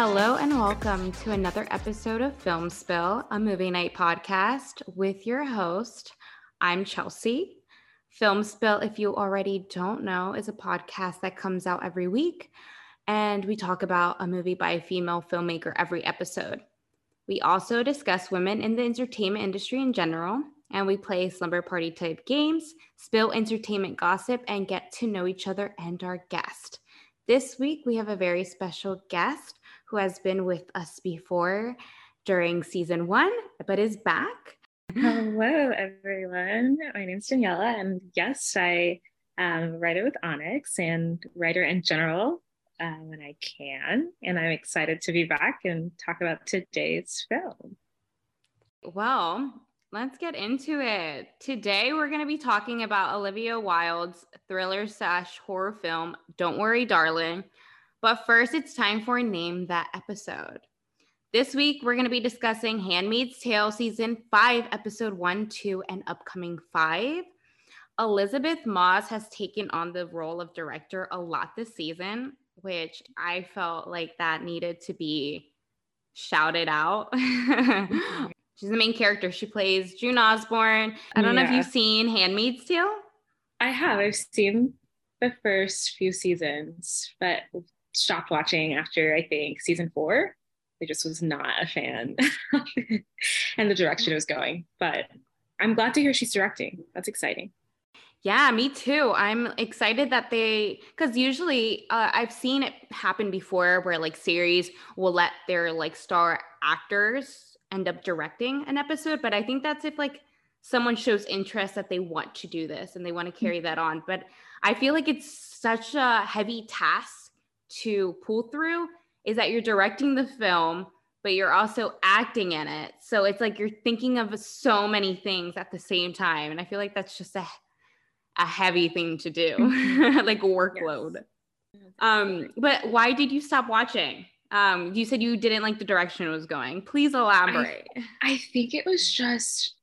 Hello and welcome to another episode of Film Spill, a movie night podcast with your host. I'm Chelsea. Film Spill, if you already don't know, is a podcast that comes out every week, and we talk about a movie by a female filmmaker every episode. We also discuss women in the entertainment industry in general, and we play slumber party type games, spill entertainment gossip, and get to know each other and our guest. This week, we have a very special guest who has been with us before during season one, but is back. Hello, everyone. My name is Daniela, and yes, I am a writer with Onyx and writer in general uh, when I can. And I'm excited to be back and talk about today's film. Well, let's get into it. Today, we're going to be talking about Olivia Wilde's thriller slash horror film, Don't Worry, Darling but first, it's time for Name That Episode. This week, we're going to be discussing Handmaid's Tale Season 5, Episode 1, 2, and upcoming 5. Elisabeth Moss has taken on the role of director a lot this season, which I felt like that needed to be shouted out. Mm-hmm. She's the main character. She plays June Osborne. I don't yeah. know if you've seen Handmaid's Tale. I have. I've seen the first few seasons, but stopped watching after I think season four. I just was not a fan and the direction it was going. But I'm glad to hear she's directing. That's exciting. Yeah, me too. I'm excited that they, because usually uh, I've seen it happen before where like series will let their like star actors end up directing an episode. But I think that's if like someone shows interest that they want to do this and they want to mm. carry that on. But I feel like it's such a heavy task to pull through is that you're directing the film, but you're also acting in it. So it's like you're thinking of so many things at the same time. And I feel like that's just a, a heavy thing to do, mm-hmm. like workload. Yes. Um, but why did you stop watching? Um, you said you didn't like the direction it was going. Please elaborate. I, I think it was just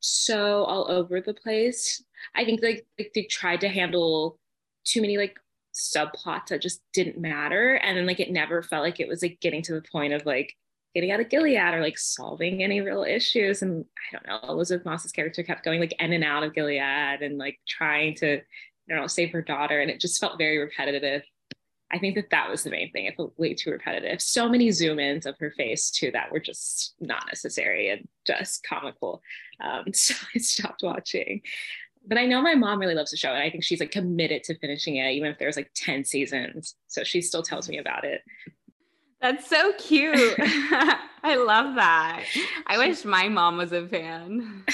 so all over the place. I think like, like they tried to handle too many like subplots that just didn't matter. And then like it never felt like it was like getting to the point of like getting out of Gilead or like solving any real issues. And I don't know, Elisabeth Moss's character kept going like in and out of Gilead and like trying to, I don't know, save her daughter. And it just felt very repetitive. I think that that was the main thing. It felt way too repetitive. So many zoom ins of her face too that were just not necessary and just comical. Um, so I stopped watching but I know my mom really loves the show and I think she's like committed to finishing it, even if there's like 10 seasons. So she still tells me about it. That's so cute. I love that. I wish my mom was a fan.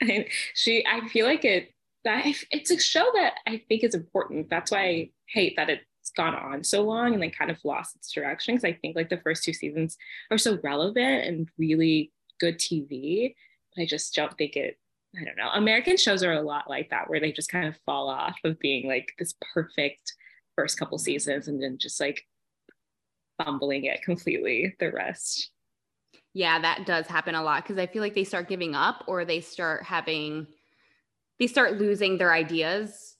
she, I feel like it, that it's a show that I think is important. That's why I hate that it's gone on so long and then kind of lost its direction. Cause I think like the first two seasons are so relevant and really good TV. But I just don't think it I don't know. American shows are a lot like that, where they just kind of fall off of being like this perfect first couple seasons and then just like fumbling it completely the rest. Yeah, that does happen a lot because I feel like they start giving up or they start having, they start losing their ideas,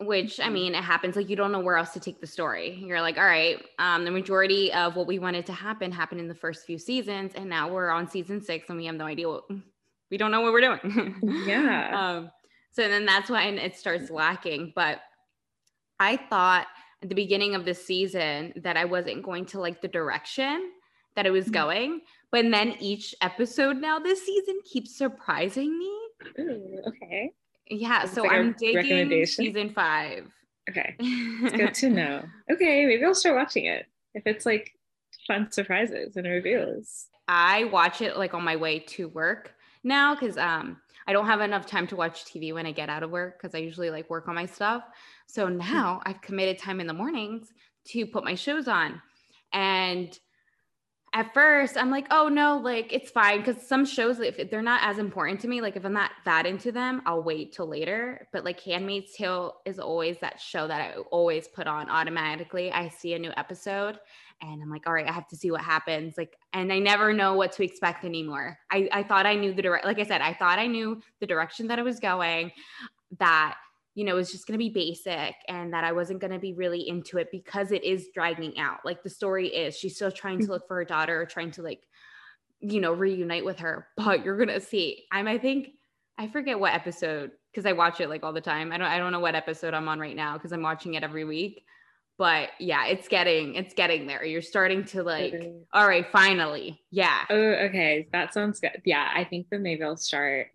which I mm-hmm. mean, it happens like you don't know where else to take the story. You're like, all right, um, the majority of what we wanted to happen happened in the first few seasons, and now we're on season six and we have no idea what we don't know what we're doing. yeah. Um, so then that's when it starts lacking. But I thought at the beginning of the season that I wasn't going to like the direction that it was mm-hmm. going. But then each episode now this season keeps surprising me. Ooh, okay. Yeah. so like I'm digging season five. Okay. It's good to know. Okay. Maybe I'll start watching it if it's like fun surprises and reveals. I watch it like on my way to work now because um, I don't have enough time to watch TV when I get out of work because I usually like work on my stuff. So hmm. now I've committed time in the mornings to put my shows on. And at first I'm like, oh no, like it's fine. Cause some shows, if they're not as important to me, like if I'm not that into them, I'll wait till later. But like Handmaid's Tale is always that show that I always put on automatically. I see a new episode and I'm like, all right, I have to see what happens. Like, and I never know what to expect anymore. I, I thought I knew the direct, like I said, I thought I knew the direction that I was going, that you know, it was just going to be basic and that I wasn't going to be really into it because it is dragging out. Like the story is, she's still trying to mm-hmm. look for her daughter, trying to like, you know, reunite with her. But you're going to see, I'm, I think, I forget what episode because I watch it like all the time. I don't, I don't know what episode I'm on right now because I'm watching it every week. But yeah, it's getting, it's getting there. You're starting to like, all right, finally. Yeah. Oh, okay. That sounds good. Yeah. I think that maybe I'll start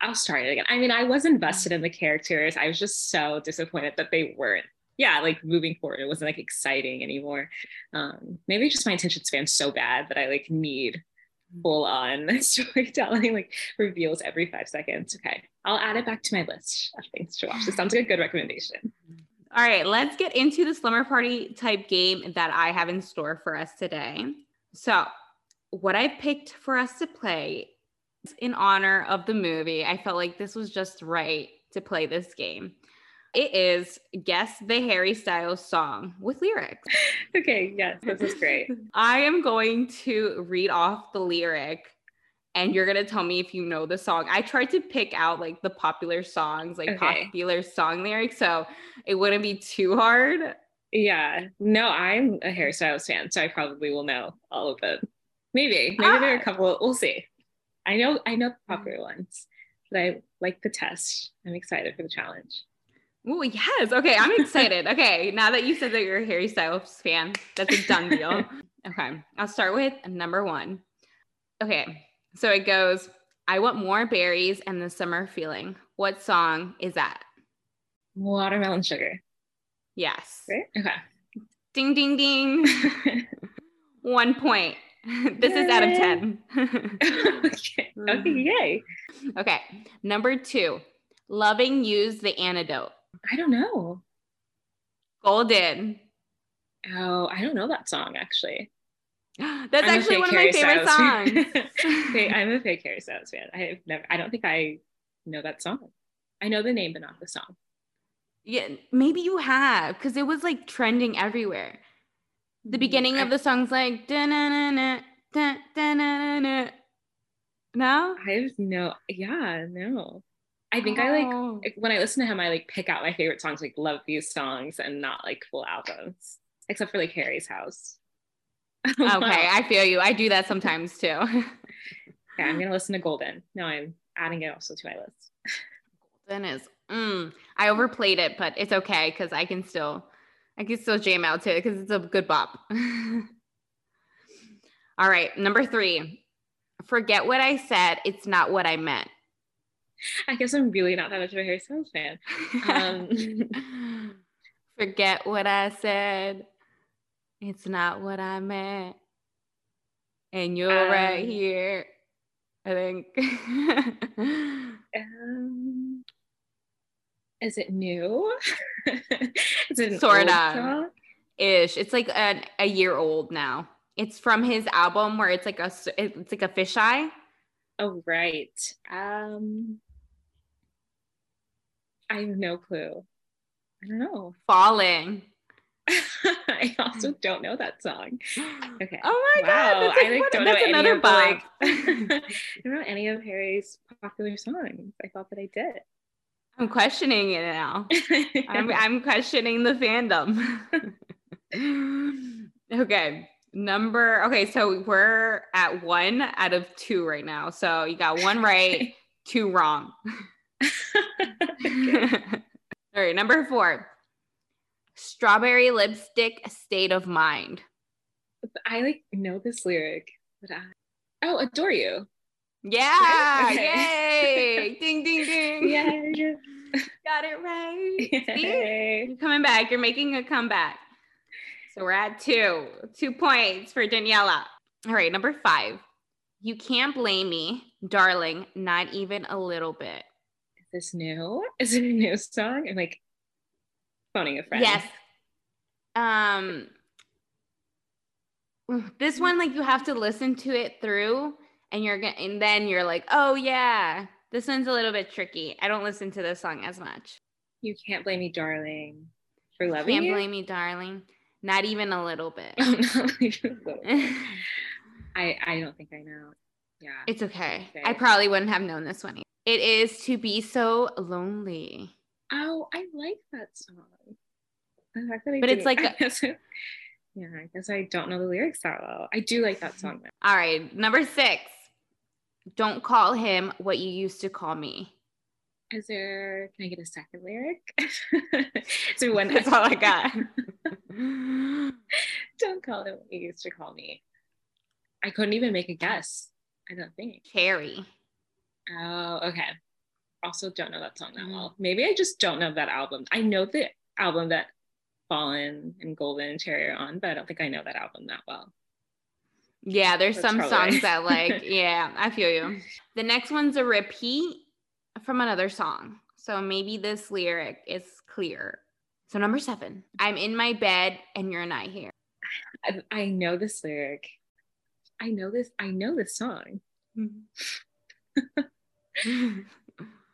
I'll start it again. I mean, I was invested in the characters. I was just so disappointed that they weren't, yeah, like moving forward. It wasn't like exciting anymore. Um, maybe just my attention span's so bad that I like need full on storytelling, like reveals every five seconds. Okay. I'll add it back to my list of things to watch. This sounds like a good recommendation. All right, let's get into the slumber party type game that I have in store for us today. So, what I picked for us to play in honor of the movie. I felt like this was just right to play this game. It is Guess the Harry Styles song with lyrics. Okay, yes, this is great. I am going to read off the lyric and you're going to tell me if you know the song. I tried to pick out like the popular songs, like okay. popular song lyrics, so it wouldn't be too hard. Yeah, no, I'm a Harry Styles fan, so I probably will know all of it. Maybe, maybe ah. there are a couple. We'll see. I know I know the mm-hmm. popular ones, but I like the test. I'm excited for the challenge. Oh yes. Okay, I'm excited. okay, now that you said that you're a Harry Styles fan, that's a done deal. okay, I'll start with number one. Okay, so it goes. I want more berries and the summer feeling. What song is that? Watermelon sugar. Yes. Right? Okay. Ding ding ding. One point. this yay. is out of 10. okay. okay, mm. yay. Okay. Number two, loving use the antidote. I don't know. Golden. Oh, I don't know that song actually. That's I'm actually one of my favorite songs. okay, I'm a fake Harry Styles fan. I have never I don't think I know that song. I know the name, but not the song. Yeah, maybe you have because it was like trending everywhere. The beginning of the song's like da na na na da da na na. No, I have no. Yeah, no. I think oh. I like when I listen to him, I like pick out my favorite songs, like love these songs, and not like full albums, except for like Harry's House. okay, I feel you. I do that sometimes too. yeah, I'm gonna listen to Golden. No, I'm adding it also to my list. Golden is. Mm, I overplayed it, but it's okay because I can still I can still jam out to it because it's a good bop. All right, number three. Forget what I said. It's not what I meant. I guess I'm really not that much of a Harry Styles fan. Um, Forget what I said. It's not what I meant. And you're um, right here. I think. um, is it new? is it sort of ish? It's like an, a year old now. It's from his album where it's like a it's like a fisheye. Oh right. Um, I have no clue. I don't know. Falling. I also don't know that song. Okay. Oh my wow. god! Like, I like don't know any of like, I don't know any of Harry's popular songs. I thought that I did. I'm questioning it now. I'm, I'm questioning the fandom. okay. Number, okay. So we're at one out of two right now. So you got one right, two wrong. All right. Number four strawberry lipstick state of mind. I like know this lyric, but I, oh, adore you. Yeah. Okay. Yay. ding, ding, ding. Yeah. Got it right. Yay. You're coming back. You're making a comeback. So we're at two. Two points for Daniela. All right. Number five. You can't blame me, darling, not even a little bit. Is this new? Is it a new song? I'm like phoning a friend. Yes. Um, This one, like you have to listen to it through, and you're gonna, and then you're like, oh yeah, this one's a little bit tricky. I don't listen to this song as much. You can't blame me, darling, for loving You Can't you. blame me, darling. Not even a little bit. I I don't think I know. Yeah. it's okay. I probably wouldn't have known this one. It is to be so lonely. Oh, I like that song. That But it's like yeah, I guess I don't know the lyrics that well. I do like that song. though. All right, number six. Don't call him what you used to call me. Is there? Can I get a second lyric? so when That's all I got. don't call it what you used to call me. I couldn't even make a guess. I don't think. Carrie. Oh, okay. Also, don't know that song that Mm. well. Maybe I just don't know that album. I know the album that Falling and Golden and Cherry are on, but I don't think I know that album that well. Yeah, there's That's some probably- songs that like, yeah, I feel you. The next one's a repeat from another song. So maybe this lyric is clear. So number seven, I'm in my bed and you're not here. I, I know this lyric. I know this. I know this song.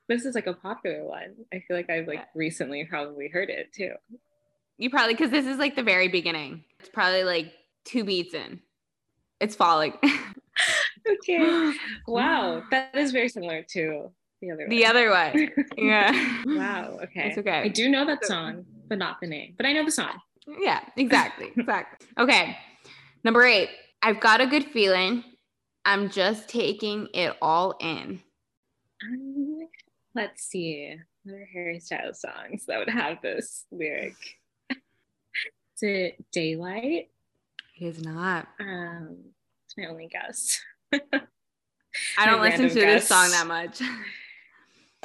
This is like a popular one. I feel like I've like recently probably heard it too. You probably because this is like the very beginning. It's probably like two beats in. It's falling. Okay. Wow, that is very similar to the other. One. The other one. Yeah. Wow. Okay. It's okay. I do know that song, but not the name. But I know the song. Yeah, exactly. Exactly. Okay. Number eight. I've got a good feeling. I'm just taking it all in. Um, let's see. What are Harry Styles songs that would have this lyric? Is it Daylight? It is not. Um, it's my only guess. I don't listen to random this song that much.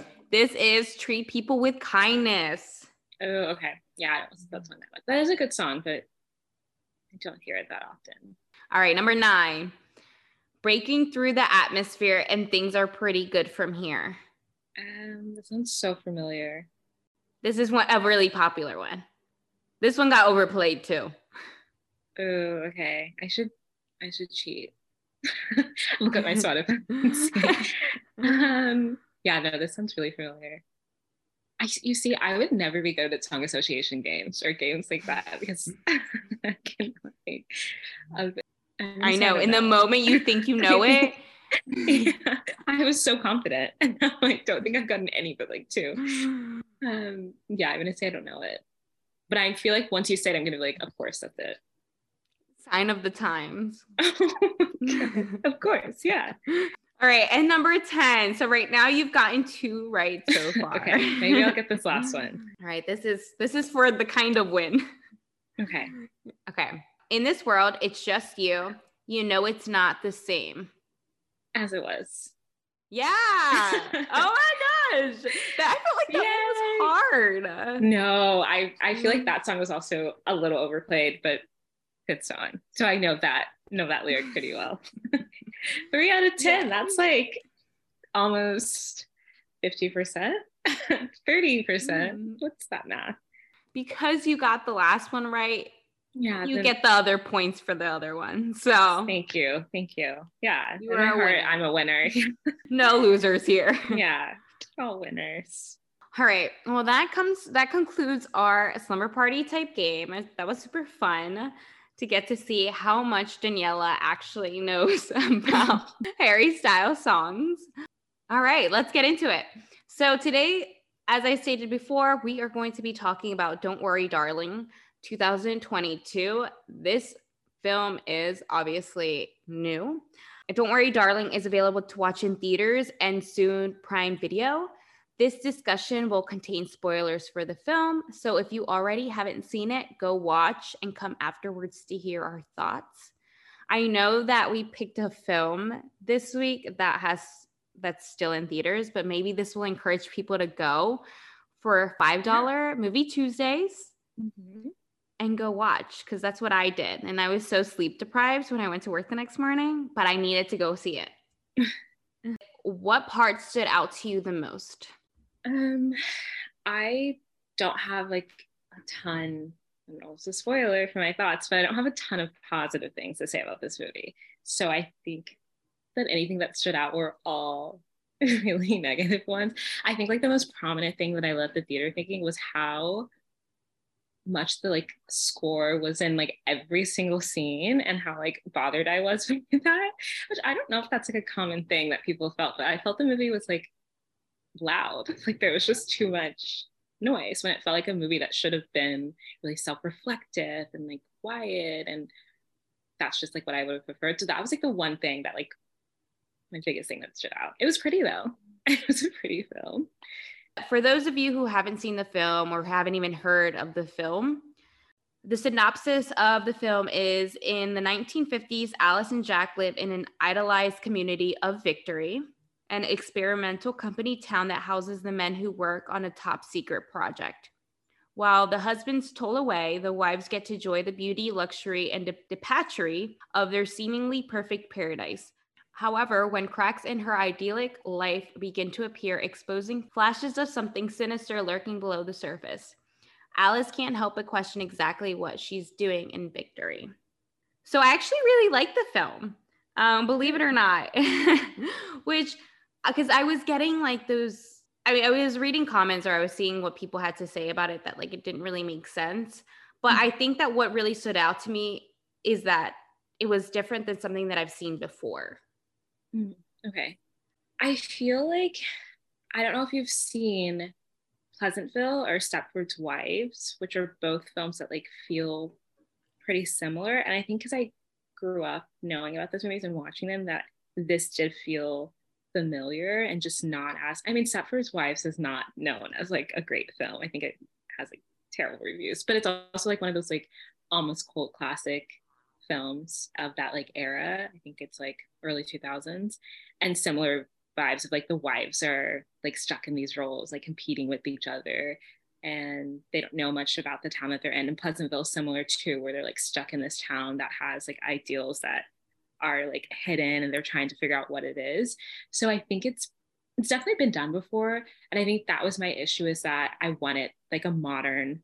this is treat people with kindness. Oh, okay. Yeah, I don't listen to that song that much. That is a good song, but I don't hear it that often. All right, number nine. Breaking through the atmosphere and things are pretty good from here. Um, this sounds so familiar. This is one a really popular one. This one got overplayed too. Oh, okay. I should I should cheat. Look at my Spotify. um, yeah, no, this sounds really familiar. I, you see, I would never be good at song association games or games like that because I of it. I'm I know. In the moment you think you know it, yeah, I was so confident, and now I don't think I've gotten any but like two. Um, yeah, I'm gonna say I don't know it, but I feel like once you say it, I'm gonna be like, of course, that's it. Sign of the times. of course, yeah. All right, and number 10. So right now you've gotten two right so far. Okay, maybe I'll get this last one. All right, this is this is for the kind of win. Okay. Okay. In this world, it's just you. You know it's not the same. As it was. Yeah. oh my gosh. That, I felt like that was hard. No, I, I feel like that song was also a little overplayed, but good song. So I know that know that lyric pretty well. Three out of ten. That's like almost 50%. 30%. Mhm. What's that math? Because you got the last one right, Yeah. you get the other points for the other one. So Thank you. Thank you. Yeah. You are a heart. I'm a winner. no losers here. yeah. All winners. All right. Well, that comes that concludes our slumber party type game. That was super fun to get to see how much Daniela actually knows about Harry Styles songs. All right, let's get into it. So today, as I stated before, we are going to be talking about Don't Worry, Darling, 2022. This film is obviously new. Don't Worry, Darling is available to watch in theaters and soon Prime Video. This discussion will contain spoilers for the film, so if you already haven't seen it, go watch and come afterwards to hear our thoughts. I know that we picked a film this week that has that's still in theaters, but maybe this will encourage people to go for $5 movie Tuesdays mm-hmm. and go watch because that's what I did. And I was so sleep deprived when I went to work the next morning, but I needed to go see it. what part stood out to you the most? Um, I don't have like a ton I don't know it's a spoiler for my thoughts, but I don't have a ton of positive things to say about this movie. So I think that anything that stood out were all really negative ones. I think like the most prominent thing that I left the theater thinking was how much the like score was in like every single scene and how like bothered I was with that. Which I don't know if that's like a common thing that people felt, but I felt the movie was like loud. Like there was just too much noise when it felt like a movie that should have been really self-reflective and like quiet and that's just like what I would have preferred. So that was like the one thing that like my biggest thing that stood out. It was pretty though. It was a pretty film. For those of you who haven't seen the film or haven't even heard of the film, the synopsis of the film is in the 1950s, Alice and Jack live in an idolized community of Victory, an experimental company town that houses the men who work on a top secret project. While the husbands toll away, the wives get to enjoy the beauty, luxury, and debauchery of their seemingly perfect paradise. However, when cracks in her idyllic life begin to appear, exposing flashes of something sinister lurking below the surface, Alice can't help but question exactly what she's doing in Victory. So I actually really like the film, um, believe it or not, which, because I was getting like those, I mean, I was reading comments or I was seeing what people had to say about it that like it didn't really make sense. But mm-hmm. I think that what really stood out to me is that it was different than something that I've seen before. Mm, okay. I feel like I don't know if you've seen Pleasantville or Stepford's Wives, which are both films that like feel pretty similar. And I think because I grew up knowing about those movies and watching them, that this did feel familiar and just not as I mean, Stepford's Wives is not known as like a great film. I think it has like terrible reviews, but it's also like one of those like almost cult classic films of that like era. I think it's like early 2000s and similar vibes of like the wives are like stuck in these roles, like competing with each other and they don't know much about the town that they're in. And Pleasantville, similar too, where they're like stuck in this town that has like ideals that are like hidden and they're trying to figure out what it is. So I think it's it's definitely been done before. And I think that was my issue is that I wanted like a modern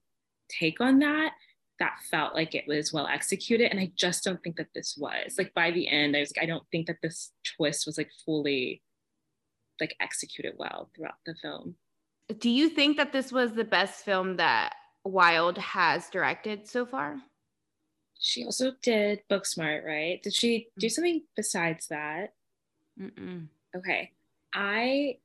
take on that that felt like it was well executed. And I just don't think that this was. Like by the end, I was like, I don't think that this twist was like fully like executed well throughout the film. Do you think that this was the best film that Wilde has directed so far? She also did Booksmart, right? Did she do mm. something besides that? Mm-mm. Okay. I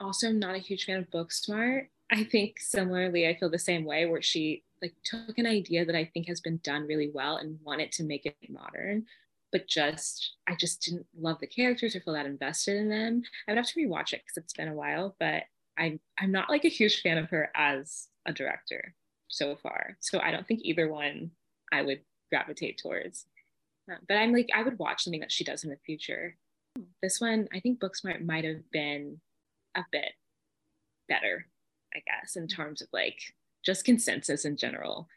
also am not a huge fan of Booksmart. I think similarly, I feel the same way where she like took an idea that I think has been done really well and wanted to make it modern, but just I just didn't love the characters or feel that invested in them. I would have to rewatch it because it's been a while, but I'm I'm not like a huge fan of her as a director so far. So I don't think either one I would gravitate towards. Uh, but I'm like I would watch something that she does in the future. This one, I think Booksmart might have been a bit better, I guess, in terms of like just consensus in general.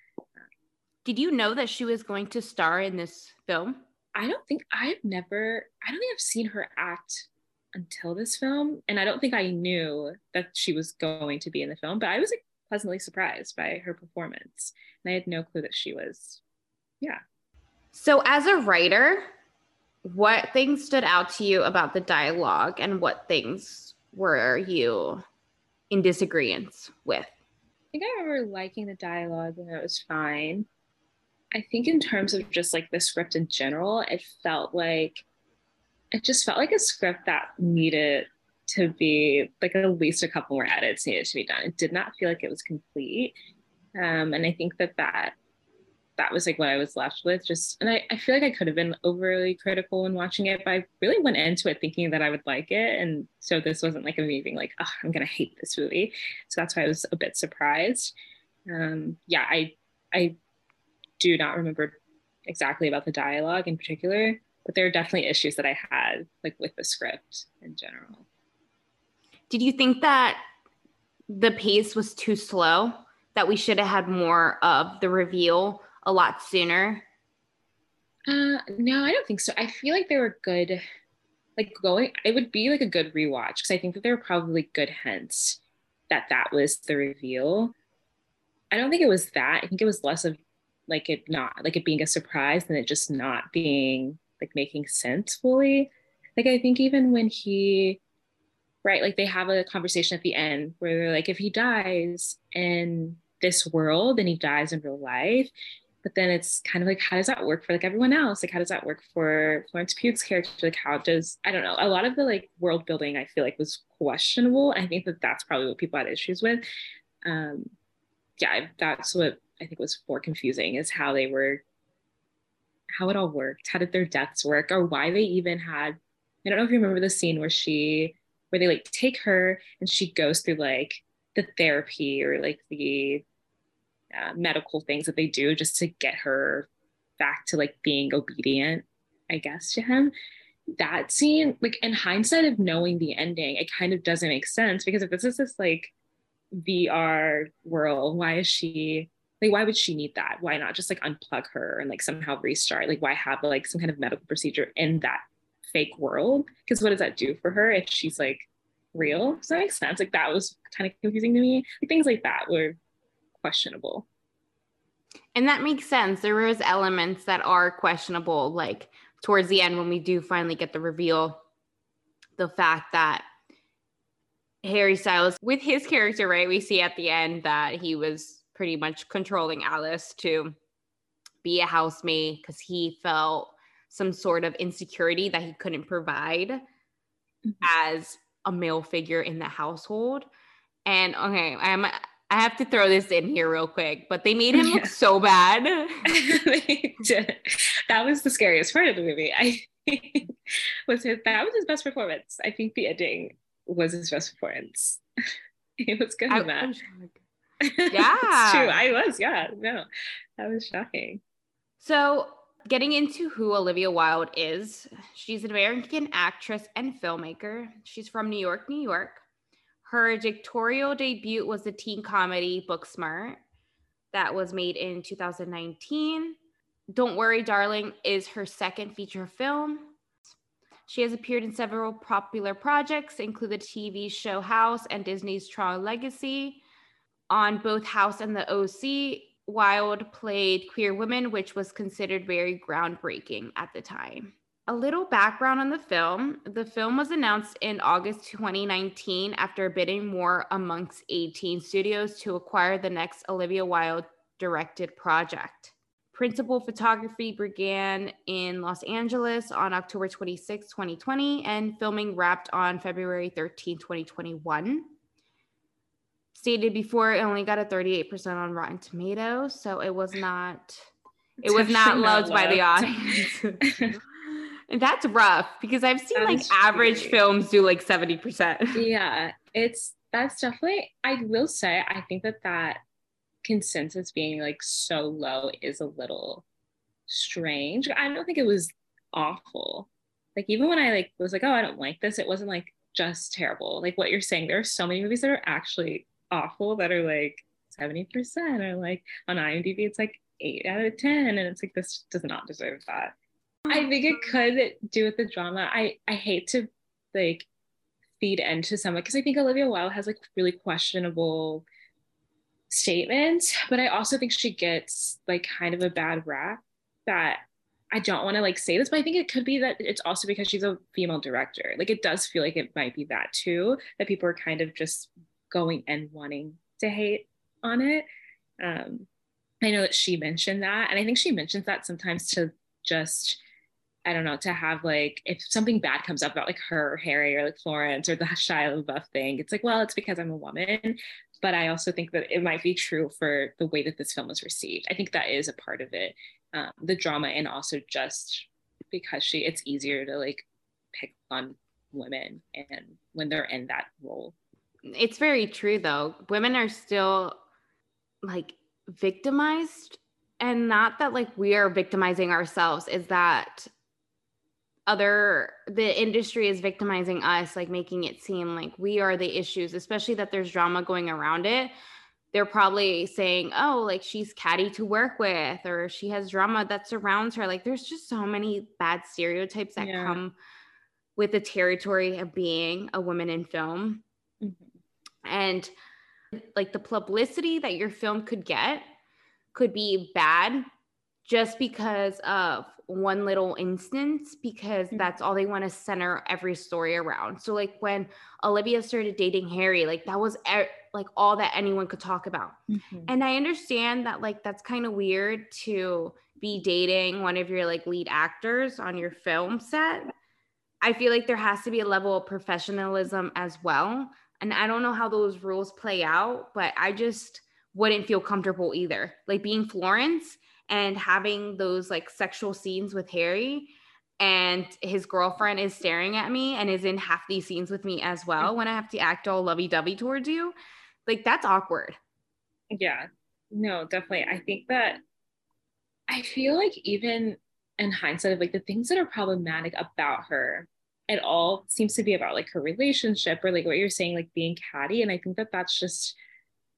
Did you know that she was going to star in this film? I don't think I've never, I don't think I've seen her act until this film. And I don't think I knew that she was going to be in the film, but I was like, pleasantly surprised by her performance. And I had no clue that she was, yeah. So, as a writer, what things stood out to you about the dialogue and what things were you in disagreement with? I think I remember liking the dialogue and it was fine. I think in terms of just like the script in general, it felt like it just felt like a script that needed to be like at least a couple more edits needed to be done. It did not feel like it was complete. Um, and I think that that that was like what I was left with. Just and I, I feel like I could have been overly critical when watching it, but I really went into it thinking that I would like it. And so this wasn't like me being like, oh, I'm gonna hate this movie. So that's why I was a bit surprised. Um, yeah, I I do not remember exactly about the dialogue in particular, but there are definitely issues that I had like with the script in general. Did you think that the pace was too slow? That we should have had more of the reveal a lot sooner? Uh, no, I don't think so. I feel like they were good. Like going, it would be like a good rewatch because I think that there were probably good hints that that was the reveal. I don't think it was that. I think it was less of like it not like it being a surprise and it just not being like making sense fully. Like I think even when he right, like they have a conversation at the end where they're like, if he dies in this world and he dies in real life, but then it's kind of like how does that work for like everyone else? Like how does that work for florence pugh's character? Like how does i don't know. A lot of the like world building i feel like was questionable. I think that that's probably what people had issues with. Um yeah that's what i think was more confusing is how they were how it all worked. How did their deaths work or why they even had i don't know if you remember the scene where she where they like take her and she goes through like the therapy or like the uh, medical things that they do just to get her back to like being obedient, I guess, to him. That scene, like in hindsight of knowing the ending, it kind of doesn't make sense because if this is this like VR world, why is she like why would she need that? Why not just like unplug her and like somehow restart? Like why have like some kind of medical procedure in that fake world? Because what does that do for her if she's like real? Does that make sense? Like that was kind of confusing to me. Like things like that were questionable. And that makes sense. There was elements that are questionable, like towards the end when we do finally get the reveal, the fact that Harry Styles, with his character, right, we see at the end that he was pretty much controlling Alice to be a housemaid because he felt some sort of insecurity that he couldn't provide mm-hmm. as a male figure in the household. And okay, I'm I have to throw this in here real quick, but they made him yeah. look so bad. that was the scariest part of the movie. I was his that was his best performance. I think the ending was his best performance. it was good in that. Yeah. true. I was, yeah. No. That was shocking. So getting into who Olivia Wilde is, she's an American actress and filmmaker. She's from New York, New York. Her directorial debut was the teen comedy Booksmart that was made in 2019. Don't Worry, Darling is her second feature film. She has appeared in several popular projects, including the TV show House and Disney's Tron Legacy. On both House and the OC, Wilde played queer women, which was considered very groundbreaking at the time. A little background on the film. The film was announced in August 2019 after bidding war amongst 18 studios to acquire the next Olivia Wilde directed project. Principal photography began in Los Angeles on October 26, 2020, and filming wrapped on February 13, 2021. Stated before, it only got a 38% on Rotten Tomatoes, so it was not it was not loved by the audience. That's rough because I've seen that like average films do like 70%. Yeah, it's that's definitely, I will say, I think that that consensus being like so low is a little strange. I don't think it was awful. Like, even when I like was like, oh, I don't like this, it wasn't like just terrible. Like what you're saying, there are so many movies that are actually awful that are like 70% or like on IMDb, it's like eight out of 10. And it's like, this does not deserve that. I think it could do with the drama. I I hate to like feed into someone because I think Olivia Wilde has like really questionable statements, but I also think she gets like kind of a bad rap that I don't want to like say this, but I think it could be that it's also because she's a female director. Like it does feel like it might be that too, that people are kind of just going and wanting to hate on it. Um, I know that she mentioned that, and I think she mentions that sometimes to just I don't know, to have like if something bad comes up about like her or Harry or like Florence or the Shia LaBeouf thing, it's like, well, it's because I'm a woman. But I also think that it might be true for the way that this film was received. I think that is a part of it, um, the drama, and also just because she, it's easier to like pick on women and when they're in that role. It's very true though. Women are still like victimized and not that like we are victimizing ourselves is that other the industry is victimizing us like making it seem like we are the issues especially that there's drama going around it they're probably saying oh like she's catty to work with or she has drama that surrounds her like there's just so many bad stereotypes that yeah. come with the territory of being a woman in film mm-hmm. and like the publicity that your film could get could be bad just because of one little instance because mm-hmm. that's all they want to center every story around. So like when Olivia started dating Harry, like that was er- like all that anyone could talk about. Mm-hmm. And I understand that like that's kind of weird to be dating one of your like lead actors on your film set. I feel like there has to be a level of professionalism as well. And I don't know how those rules play out, but I just wouldn't feel comfortable either. Like being Florence and having those like sexual scenes with Harry and his girlfriend is staring at me and is in half these scenes with me as well mm-hmm. when I have to act all lovey-dovey towards you. Like that's awkward. Yeah. No, definitely. I think that I feel like even in hindsight of like the things that are problematic about her, it all seems to be about like her relationship or like what you're saying, like being catty. And I think that that's just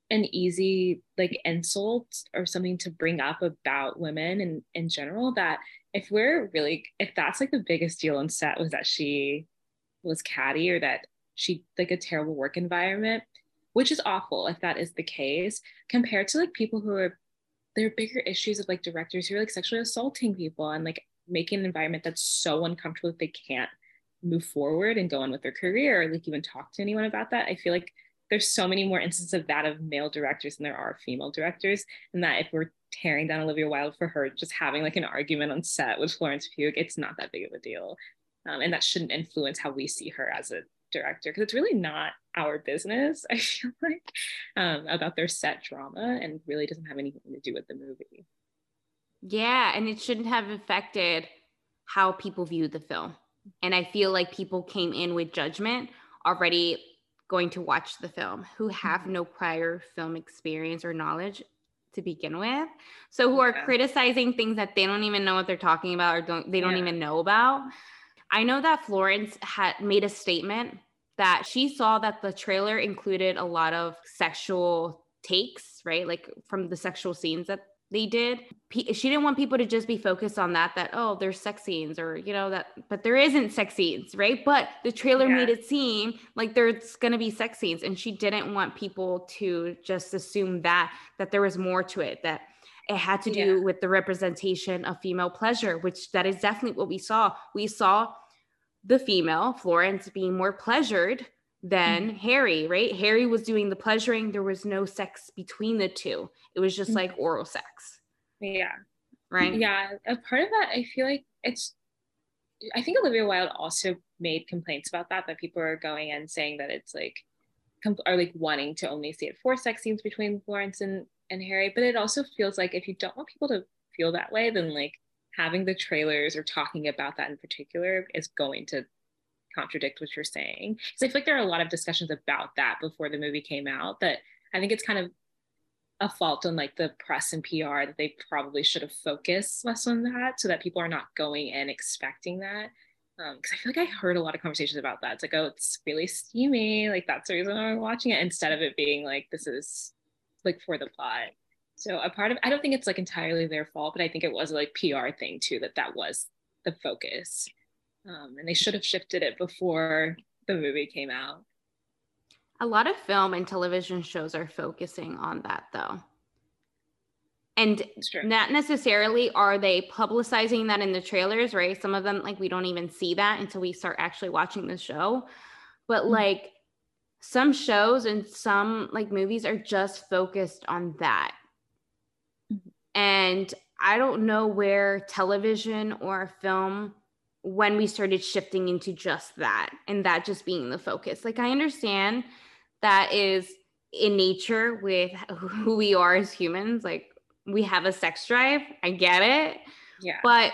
an easy like insult or something to bring up about women in, in general that if we're really if that's like the biggest deal on set was that she was catty or that she like a terrible work environment which is awful if that is the case compared to like people who are there are bigger issues of like directors who are like sexually assaulting people and like making an environment that's so uncomfortable that they can't move forward and go on with their career or like even talk to anyone about that. I feel like there's so many more instances of that of male directors than there are female directors and that if we're tearing down olivia wilde for her just having like an argument on set with florence pugh it's not that big of a deal. Um, and that shouldn't influence how we see her as a director because it's really not our business i feel like um, about their set drama and really doesn't have anything to do with the movie. Yeah and it shouldn't have affected how people view the film. And i feel like people came in with judgment already going to watch the film who have mm-hmm. no prior film experience or knowledge to begin with so who are yeah. criticizing things that they don't even know what they're talking about or don't they don't yeah. even know about i know that florence had made a statement that she saw that the trailer included a lot of sexual takes right like from the sexual scenes that they did she didn't want people to just be focused on that that oh there's sex scenes or you know that but there isn't sex scenes right but the trailer yeah. made it seem like there's going to be sex scenes and she didn't want people to just assume that that there was more to it that it had to do yeah. with the representation of female pleasure which that is definitely what we saw we saw the female florence being more pleasured than mm-hmm. Harry, right? Harry was doing the pleasuring. There was no sex between the two. It was just mm-hmm. like oral sex. Yeah. Right. Yeah. A part of that, I feel like it's, I think Olivia Wilde also made complaints about that, that people are going and saying that it's like, are like wanting to only see it for sex scenes between Florence and, and Harry. But it also feels like if you don't want people to feel that way, then like having the trailers or talking about that in particular is going to contradict what you're saying. Because I feel like there are a lot of discussions about that before the movie came out that I think it's kind of a fault on like the press and PR that they probably should have focused less on that so that people are not going in expecting that. Because um, I feel like I heard a lot of conversations about that. It's like, oh, it's really steamy. Like that's the reason I'm watching it instead of it being like, this is like for the plot. So a part of, I don't think it's like entirely their fault, but I think it was like PR thing too, that that was the focus. Um, and they should have shifted it before the movie came out. A lot of film and television shows are focusing on that though. And not necessarily are they publicizing that in the trailers, right? Some of them, like, we don't even see that until we start actually watching the show. But, mm-hmm. like, some shows and some, like, movies are just focused on that. Mm-hmm. And I don't know where television or film when we started shifting into just that and that just being the focus. Like I understand that is in nature with who we are as humans. Like we have a sex drive. I get it. Yeah. But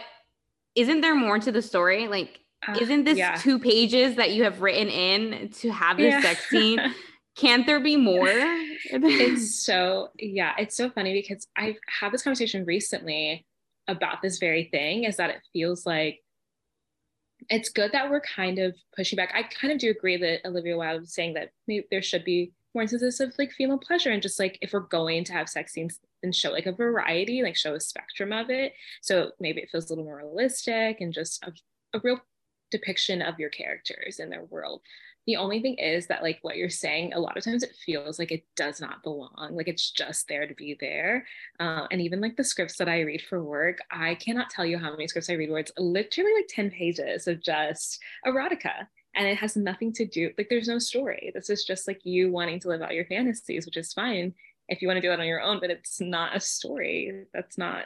isn't there more to the story? Like, uh, isn't this yeah. two pages that you have written in to have this yeah. sex scene? Can't there be more? it's so, yeah, it's so funny because I've had this conversation recently about this very thing is that it feels like it's good that we're kind of pushing back. I kind of do agree that Olivia Wilde was saying that maybe there should be more instances of like female pleasure and just like if we're going to have sex scenes and show like a variety, like show a spectrum of it. So maybe it feels a little more realistic and just a, a real depiction of your characters and their world. The only thing is that like what you're saying a lot of times it feels like it does not belong like it's just there to be there. Uh, and even like the scripts that i read for work i cannot tell you how many scripts i read where it's literally like 10 pages of just erotica and it has nothing to do like there's no story. This is just like you wanting to live out your fantasies which is fine if you want to do that on your own but it's not a story. That's not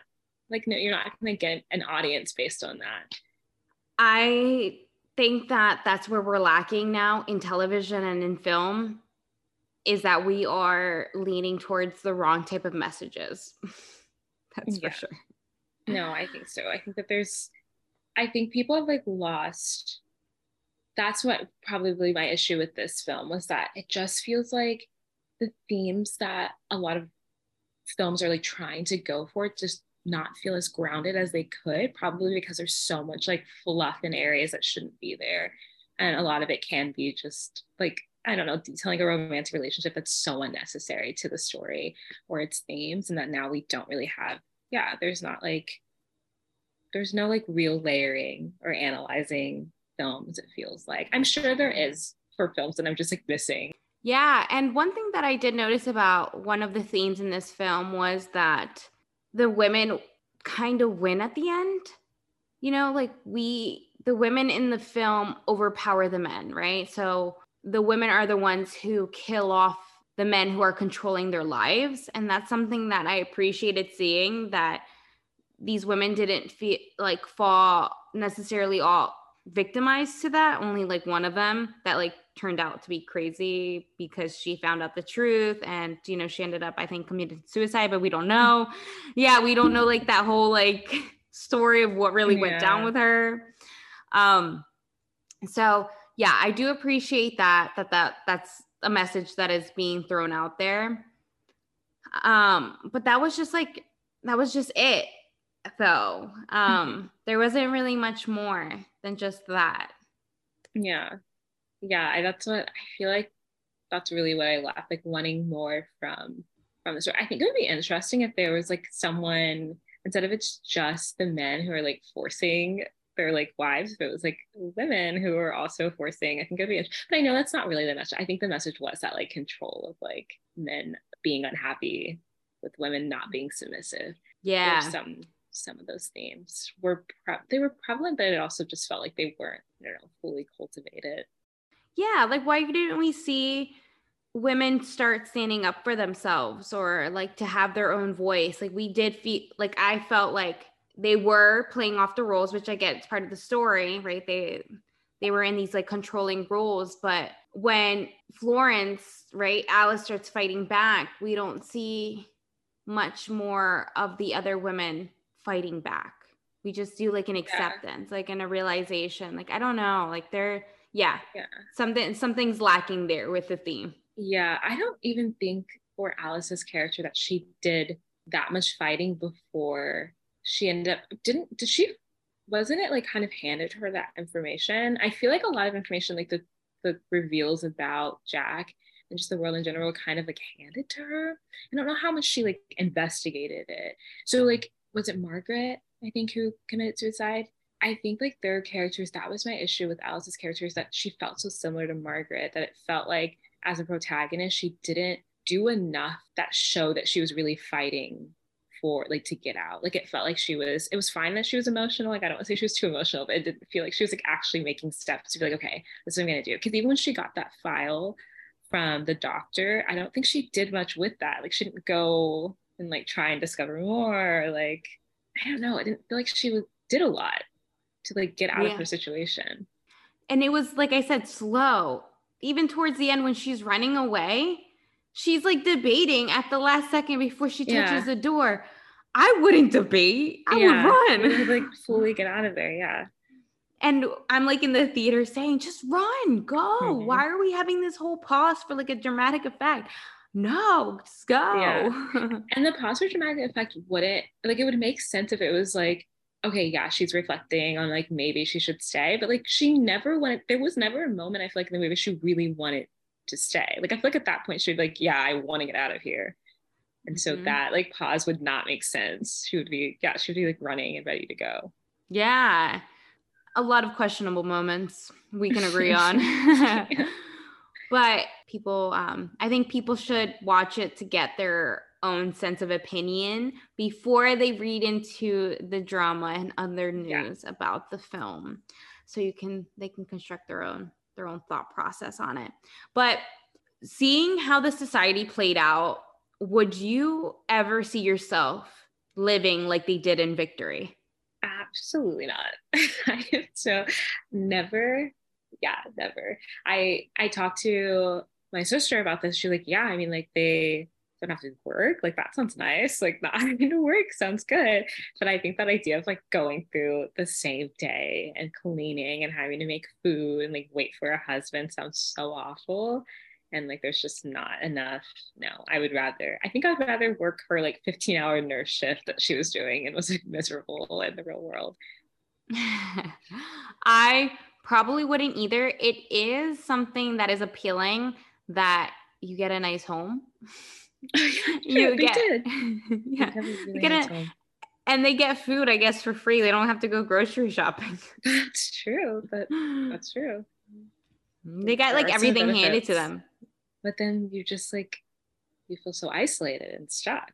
like no you're not going to get an audience based on that. I think that that's where we're lacking now in television and in film is that we are leaning towards the wrong type of messages. that's yeah. for sure. No, I think so. I think that there's I think people have like lost that's what probably my issue with this film was that it just feels like the themes that a lot of films are like trying to go for just not feel as grounded as they could, probably because there's so much like fluff in areas that shouldn't be there. And a lot of it can be just like, I don't know, detailing a romantic relationship that's so unnecessary to the story or its themes, and that now we don't really have, yeah, there's not like, there's no like real layering or analyzing films, it feels like. I'm sure there is for films that I'm just like missing. Yeah. And one thing that I did notice about one of the themes in this film was that the women kind of win at the end. You know, like we, the women in the film overpower the men, right? So the women are the ones who kill off the men who are controlling their lives. And that's something that I appreciated seeing that these women didn't feel like fall necessarily all victimized to that. Only like one of them that like turned out to be crazy because she found out the truth and you know she ended up i think committed suicide but we don't know. Yeah we don't know like that whole like story of what really yeah. went down with her. Um so yeah i do appreciate that that that that's a message that is being thrown out there. Um but that was just like that was just it though. Um there wasn't really much more than just that. Yeah yeah I, that's what i feel like that's really what i left like wanting more from from the story. I think it would be interesting if there was like someone instead of it's just the men who are like forcing their like wives if it was like women who are also forcing i think it'd be interesting but i know that's not really the message i think the message was that like control of like men being unhappy with women not being submissive. Yeah. some some of those themes were pre- they were prevalent but it also just felt like they weren't I don't know fully cultivated yeah like why didn't we see women start standing up for themselves or like to have their own voice? Like we did feel like i felt like they were playing off the roles which i get it's part of the story right? They they were in these like controlling roles but when florence right alice starts fighting back we don't see much more of the other women fighting back. We just do like an acceptance yeah. like in a realization like i don't know like they're yeah. Yeah. Something something's lacking there with the theme. Yeah i don't even think for alice's character that she did that much fighting before she ended up didn't did she wasn't it like kind of handed her that information? I feel like a lot of information like the the reveals about jack and just the world in general kind of like handed to her. I don't know how much she like investigated it. So like was it margaret i think who committed suicide I think like their characters, that was my issue with Alice's characters, that she felt so similar to Margaret, that it felt like as a protagonist, she didn't do enough that show that she was really fighting for like to get out. Like it felt like she was, it was fine that she was emotional. Like I don't want to say she was too emotional, but it didn't feel like she was like actually making steps to be like, okay, this is what I'm gonna do. Cause even when she got that file from the doctor, I don't think she did much with that. Like she didn't go and like try and discover more. Like, I don't know. I didn't feel like she was, did a lot to like get out yeah. of her situation. And it was like I said, slow. Even towards the end when she's running away, she's like debating at the last second before she touches yeah. the door. I wouldn't debate. I yeah. would run. Would, like fully get out of there. Yeah. And I'm like in the theater saying, just run, go. Mm-hmm. Why are we having this whole pause for like a dramatic effect? No, just go. Yeah. and the pause for dramatic effect wouldn't like it would make sense if it was like okay, yeah, she's reflecting on like maybe she should stay, but like she never wanted, there was never a moment I feel like in the movie she really wanted to stay. Like I feel like at that point she'd be like, yeah, I want to get out of here. And so mm-hmm. that like pause would not make sense. She would be, yeah, she would be like running and ready to go. Yeah. A lot of questionable moments we can agree on. but people um i think people should watch it to get their own sense of opinion before they read into the drama and other news yeah. about the film. So you can they can construct their own their own thought process on it. But seeing how the society played out would you ever see yourself living like they did in victory? Absolutely not. So never yeah never. I i talked to my sister about this. She's like yeah i mean like they don't have to work. Like that sounds nice. Like not having to work sounds good. But I think that idea of like going through the same day and cleaning and having to make food and like wait for a husband sounds so awful. And like there's just not enough. No, I would rather, I think I'd rather work her like 15 hour nurse shift that she was doing and was like miserable in the real world. I probably wouldn't either. It is something that is appealing that you get a nice home. you get, did. yeah, get it, and they get food, I guess, for free. They don't have to go grocery shopping. That's true, but that's true. They got like everything handed to them. But then you just like you feel so isolated and stuck.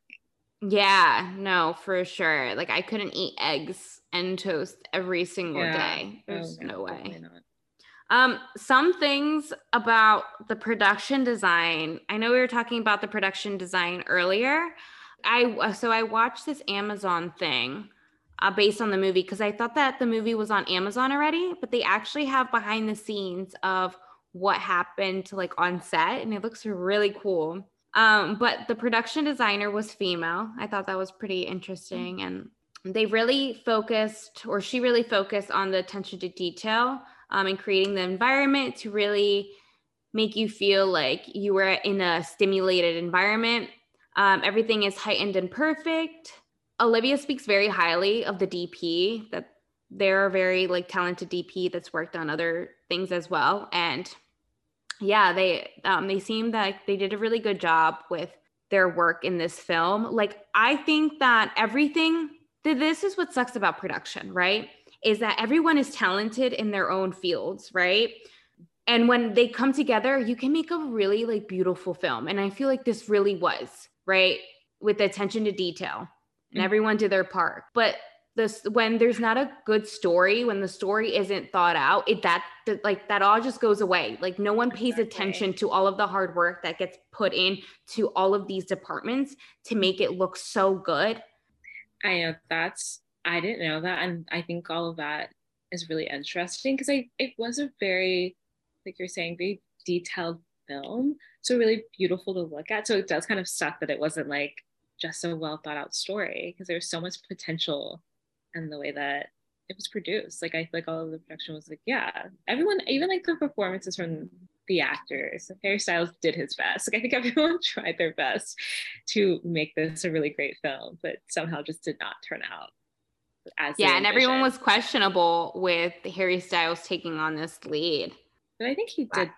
Yeah, no, for sure. Like I couldn't eat eggs and toast every single yeah. day. There's oh, no, no way. Um, some things about the production design. I know we were talking about the production design earlier. I so I watched this Amazon thing uh, based on the movie because I thought that the movie was on Amazon already, but they actually have behind the scenes of what happened to like on set, and it looks really cool. Um, but the production designer was female. I thought that was pretty interesting, and they really focused, or she really focused on the attention to detail um, and creating the environment to really make you feel like you were in a stimulated environment. Um, everything is heightened and perfect. Olivia speaks very highly of the DP that they're a very like talented DP that's worked on other things as well. And yeah, they um, they seem like they did a really good job with their work in this film. Like I think that everything this is what sucks about production, right? Is that everyone is talented in their own fields, right? And when they come together, you can make a really like beautiful film. And I feel like this really was, right? With the attention to detail. And mm-hmm. everyone did their part. But this when there's not a good story, when the story isn't thought out, it that, that like that all just goes away. Like no one pays attention to all of the hard work that gets put in to all of these departments to make it look so good. I know that's I didn't know that. And I think all of that is really interesting because I it was a very, like you're saying, very detailed film. So really beautiful to look at. So it does kind of suck that it wasn't like just a well thought out story because there's so much potential in the way that it was produced. Like I feel like all of the production was like, yeah, everyone, even like the performances from the actors, Harry Styles did his best. Like I think everyone tried their best to make this a really great film, but somehow just did not turn out as yeah, and everyone was questionable with Harry Styles taking on this lead. But I think he did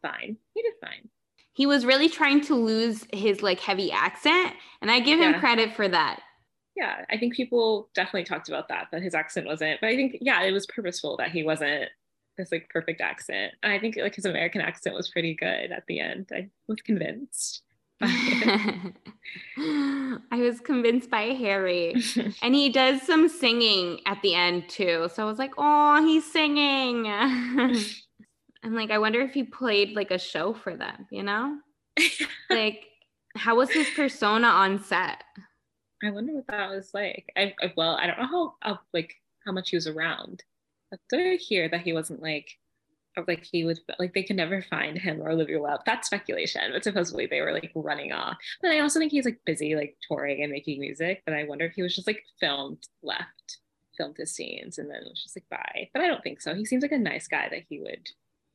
fine. He did fine. He was really trying to lose his like heavy accent, and I give him yeah. credit for that. Yeah, I think people definitely talked about that that his accent wasn't, but I think yeah, it was purposeful that he wasn't this like perfect accent. I think like his American accent was pretty good at the end. I was convinced. I was convinced by Harry. and he does some singing at the end too. So I was like, oh, he's singing. and like, I wonder if he played like a show for them, you know? like, how was his persona on set? I wonder what that was like. I, I well, I don't know how, how like how much he was around. I hear that he wasn't like like he was like they could never find him or Olivia Wilde. That's speculation, but supposedly they were like running off. But I also think he's like busy like touring and making music. But I wonder if he was just like filmed, left, filmed his scenes, and then it was just like bye. But I don't think so. He seems like a nice guy that he would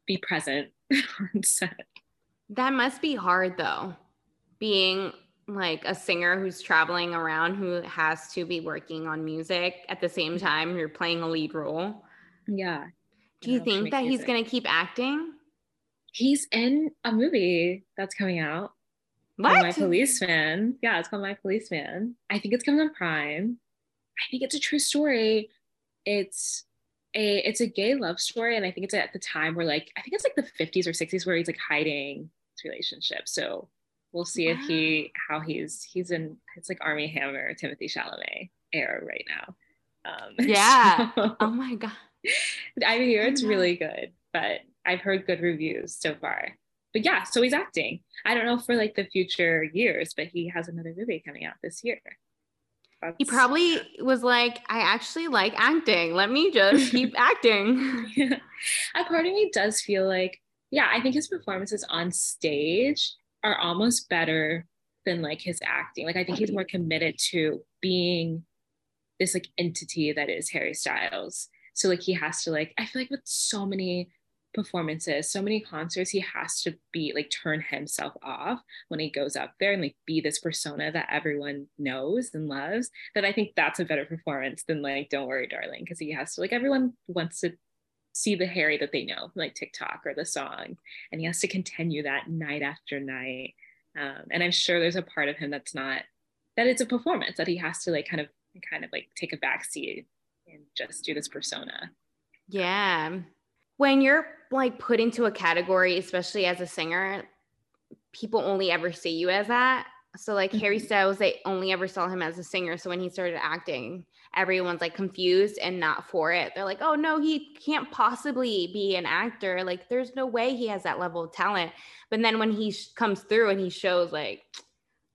be present on set. That must be hard though, being like a singer who's traveling around who has to be working on music at the same mm-hmm. time you're playing a lead role. Yeah, do you think that he's going to keep acting? He's in a movie that's coming out. What? My Policeman. Yeah, it's called My Policeman. I think it's coming on Prime. I think it's a true story. It's a it's a gay love story, and I think it's at the time where like I think it's like the 50s or 60s where he's like hiding his relationship. So we'll see wow. if he how he's he's in it's like Armie Hammer, Timothy Chalamet era right now. Um, yeah. So, oh my god. I hear it's mm-hmm. really good, but I've heard good reviews so far. But yeah, so he's acting. I don't know for like the future years, but he has another movie coming out this year. That's, he probably was like, I actually like acting. Let me just keep acting. Yeah. A part of me does feel like, yeah, I think his performances on stage are almost better than like his acting. Like I think he's more committed to being this like entity that is Harry Styles. So like he has to like I feel like with so many performances, so many concerts, he has to be like turn himself off when he goes up there and like be this persona that everyone knows and loves. That I think that's a better performance than like Don't Worry Darling because he has to like everyone wants to see the Harry that they know, like TikTok or the song, and he has to continue that night after night. Um, and I'm sure there's a part of him that's not that it's a performance that he has to like kind of kind of like take a back seat and just do this persona. Yeah. When you're like put into a category, especially as a singer, people only ever see you as that. So like mm-hmm. Harry Styles, they only ever saw him as a singer. So when he started acting, everyone's like confused and not for it. They're like, oh no, he can't possibly be an actor. Like there's no way he has that level of talent. But then when he sh- comes through and he shows like,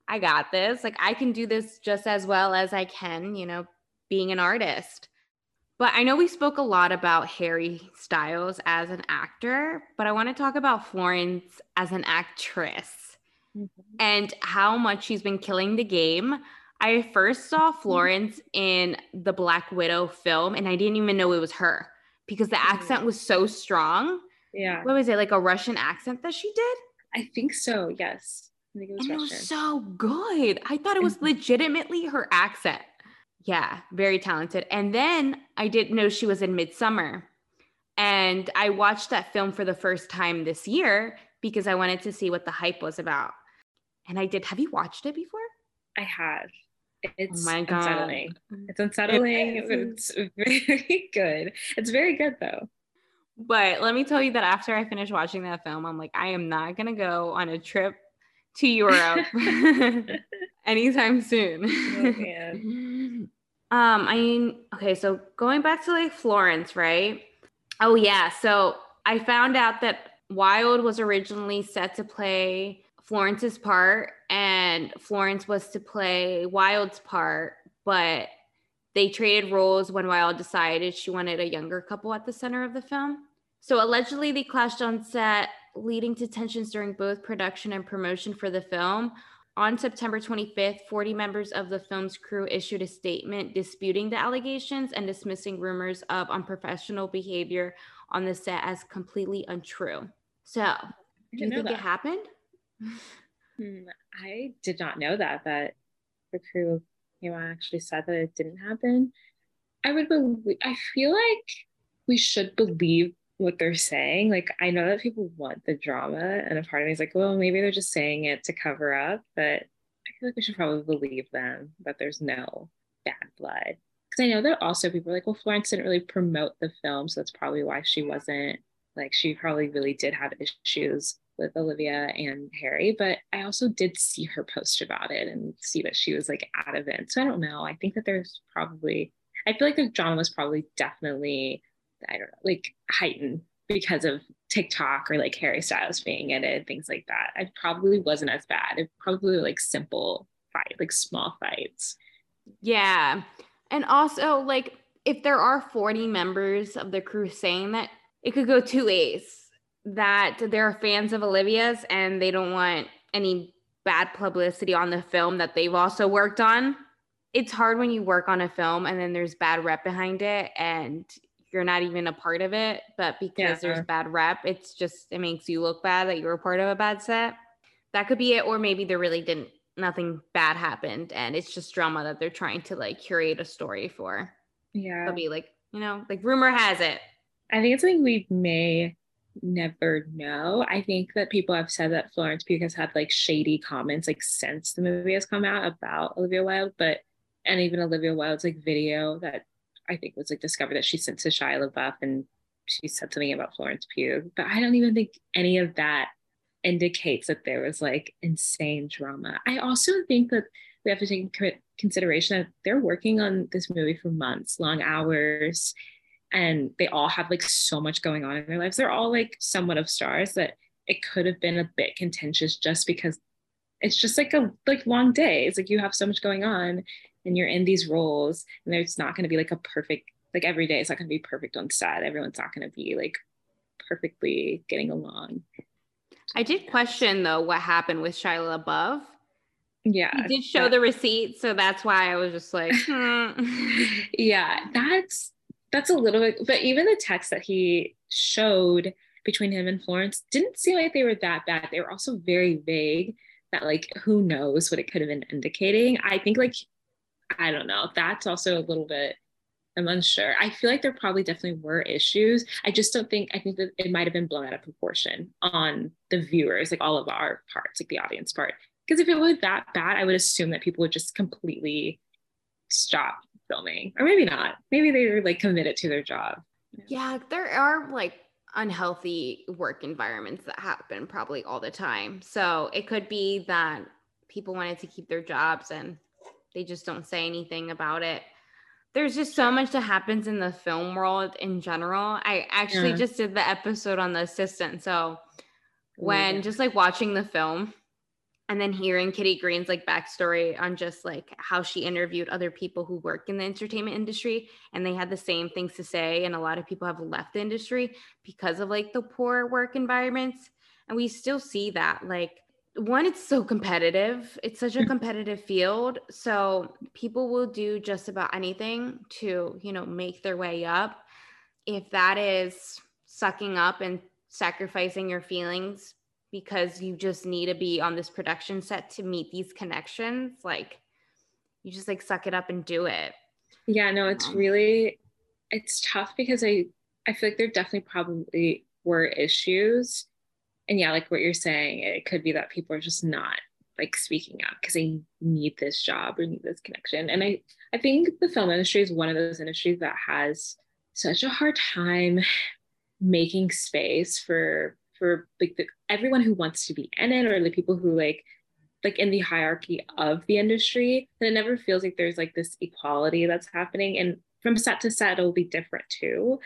I got this, like I can do this just as well as I can, you know, being an artist. But I know we spoke a lot about Harry Styles as an actor, but I want to talk about Florence as an actress mm-hmm. and how much she's been killing the game. I first saw mm-hmm. Florence in the Black Widow film, and I didn't even know it was her because the mm-hmm. accent was so strong. Yeah. What was it, like a Russian accent that she did? I think so, yes. I think it was and Russian. It was so good. I thought it was legitimately her accent. Yeah, very talented. And then I didn't know she was in Midsommar. And I watched that film for the first time this year because I wanted to see what the hype was about. And I did. Have you watched it before? I have. It's oh my God. unsettling. It's unsettling, it it's very good. It's very good though. But let me tell you that after I finished watching that film, I'm like, I am not gonna go on a trip to Europe anytime soon. Oh, um, I mean, okay, so going back to like Florence, right? Oh yeah, so I found out that Wilde was originally set to play Florence's part, and Florence was to play Wilde's part, but they traded roles when Wilde decided she wanted a younger couple at the center of the film. So allegedly, they clashed on set, leading to tensions during both production and promotion for the film. On September 25th, 40 members of the film's crew issued a statement disputing the allegations and dismissing rumors of unprofessional behavior on the set as completely untrue. So, do you think that. it happened? Hmm, I did not know that that the crew, you know, actually said that it didn't happen. I would believe. I feel like we should believe what they're saying. Like I know that people want the drama, and a part of me is like, well, maybe they're just saying it to cover up, but I feel like we should probably believe them that there's no bad blood. Because I know that also people are like, well, Florence didn't really promote the film, so that's probably why she wasn't like she probably really did have issues with Olivia and Harry, but I also did see her post about it and see that she was like out of it. So I don't know. I think that there's probably I feel like the drama was probably definitely I don't know, like heightened because of TikTok or like Harry Styles being in it, things like that. I probably wasn't as bad. It probably like simple fight, like small fights. Yeah. And also like if there are 40 members of the crew saying that it could go two ways that they're fans of Olivia's and they don't want any bad publicity on the film that they've also worked on. It's hard when you work on a film and then there's bad rep behind it and you're not even a part of it, but because yeah. there's bad rep, it's just it makes you look bad that you were part of a bad set. That could be it, or maybe there really didn't nothing bad happened and it's just drama that they're trying to like curate a story for. Yeah. It'll be like, you know, like rumor has it. I think it's something we may never know. I think that people have said that Florence Pugh has had like shady comments like since the movie has come out about Olivia Wilde, but and even Olivia Wilde's like video that I think it was like discovered that she sent to Shia LaBeouf and she said something about Florence Pugh. But I don't even think any of that indicates that there was like insane drama. I also think that we have to take into consideration that they're working on this movie for months, long hours, and they all have like so much going on in their lives. They're all like somewhat of stars that it could have been a bit contentious just because it's just like a like long day. It's like you have so much going on and you're in these roles and there's not going to be like a perfect like every day it's not going to be perfect on set. Everyone's not going to be like perfectly getting along. I did question though what happened with Shia LaBeouf. Yeah. He did show the receipt, so that's why I was just like, hmm. yeah, that's that's a little bit but even the text that he showed between him and Florence didn't seem like they were that bad. They were also very vague that like who knows what it could have been indicating. I think like I don't know. That's also a little bit I'm unsure. I feel like there probably definitely were issues. I just don't think I think that it might have been blown out of proportion on the viewers, like all of our parts, like the audience part. Because if it was that bad, I would assume that people would just completely stop filming. Or maybe not. Maybe they were like committed to their job. Yeah, there are like unhealthy work environments that happen probably all the time. So it could be that people wanted to keep their jobs and they just don't say anything about it there's just so much that happens in the film world in general. I actually yeah. just did the episode on the assistant. So when yeah. just like watching the film and then hearing Kitty Green's like backstory on just like how she interviewed other people who work in the entertainment industry and they had the same things to say and a lot of people have left the industry because of like the poor work environments and we still see that like one it's so competitive. It's such a mm. competitive field so people will do just about anything to you know make their way up. If that is sucking up and sacrificing your feelings because you just need to be on this production set to meet these connections like you just like suck it up and do it. Yeah no it's really it's tough because i i feel like there definitely probably were issues and yeah, like what you're saying, it could be that people are just not like speaking up because they need this job or need this connection. And I, I think the film industry is one of those industries that has such a hard time making space for for like the, everyone who wants to be in it or the people who like like in the hierarchy of the industry and it never feels like there's like this equality that's happening and from set to set it'll be different too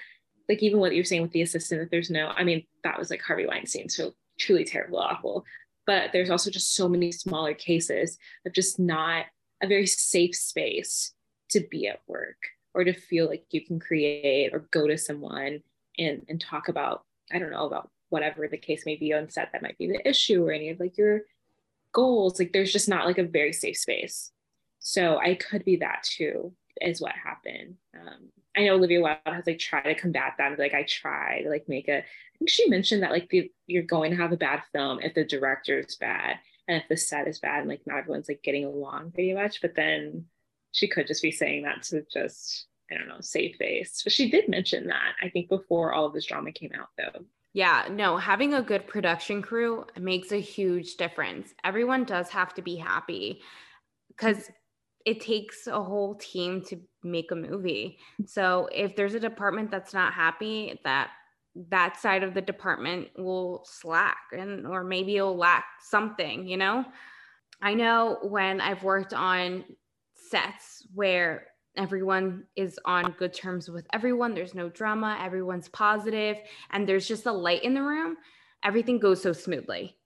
like even what you're saying with the assistant, that there's no, I mean, that was like Harvey Weinstein, so truly terrible, awful. But there's also just so many smaller cases of just not a very safe space to be at work or to feel like you can create or go to someone and and talk about, I don't know, about whatever the case may be on set that might be the issue or any of like your goals. Like there's just not like a very safe space. So I could be that too, is what happened. Um, I know Olivia Wilde has like tried to combat that. Like I tried to like make a. I think she mentioned that like the, you're going to have a bad film if the director is bad and if the set is bad and like not everyone's like getting along pretty much. But then she could just be saying that to just I don't know save face. But she did mention that I think before all of this drama came out though. Yeah, no, having a good production crew makes a huge difference. Everyone does have to be happy because it takes a whole team to make a movie. So if there's a department that's not happy, that that side of the department will slack and or maybe it'll lack something, you know? I know when I've worked on sets where everyone is on good terms with everyone, there's no drama, everyone's positive, and there's just a light in the room, everything goes so smoothly.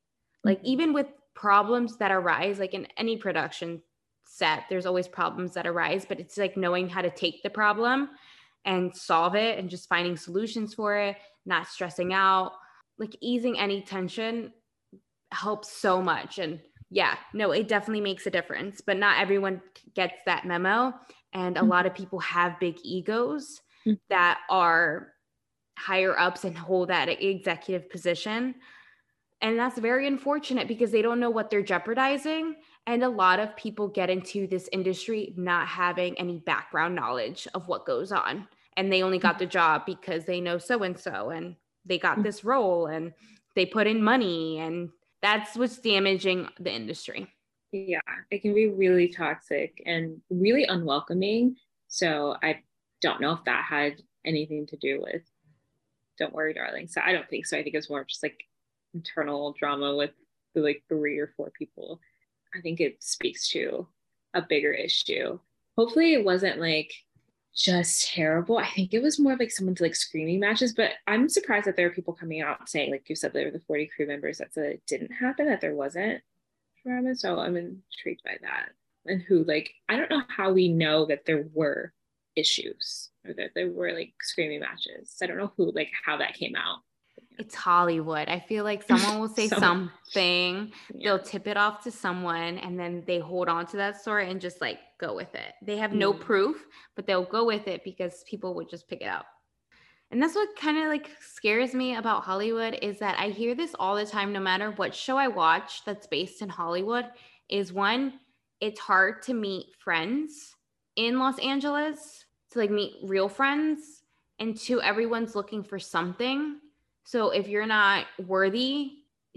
Like mm-hmm. even with problems that arise like in any production set there's always problems that arise but it's like knowing how to take the problem and solve it and just finding solutions for it not stressing out. Like easing any tension helps so much. And yeah no it definitely makes a difference but not everyone gets that memo. And a mm-hmm. lot of people have big egos mm-hmm. that are higher ups and hold that executive position. And that's very unfortunate because they don't know what they're jeopardizing and a lot of people get into this industry not having any background knowledge of what goes on. And they only got the job because they know so and so and they got mm. this role and they put in money. And that's what's damaging the industry. Yeah, it can be really toxic and really unwelcoming. So I don't know if that had anything to do with Don't Worry, Darling. So I don't think so. I think it's more just like internal drama with like three or four people. I think it speaks to a bigger issue. Hopefully, it wasn't like just terrible. I think it was more like someone's like screaming matches, but I'm surprised that there are people coming out saying, like you said, there were the 40 crew members that said it didn't happen, that there wasn't drama. So I'm intrigued by that. And who, like, I don't know how we know that there were issues or that there were like screaming matches. I don't know who, like, how that came out. It's Hollywood. I feel like someone will say something, yeah. they'll tip it off to someone, and then they hold on to that story and just like go with it. They have no mm. proof, but they'll go with it because people would just pick it up. And that's what kind of like scares me about Hollywood is that I hear this all the time, no matter what show I watch that's based in Hollywood, is one, it's hard to meet friends in Los Angeles, to like meet real friends. And two, everyone's looking for something so if you're not worthy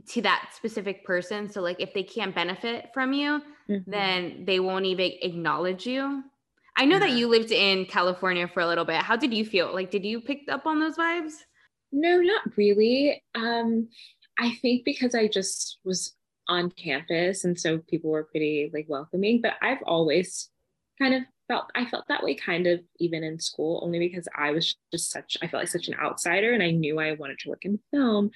to that specific person, so like if they can't benefit from you, mm-hmm. then they won't even acknowledge you. I know yeah. that you lived in California for a little bit. How did you feel? Like, did you pick up on those vibes? No, not really. Um, I think because I just was on campus and so people were pretty like welcoming, but I've always kind of felt I felt that way kind of even in school, only because I was just such I felt like such an outsider and I knew I wanted to work in film.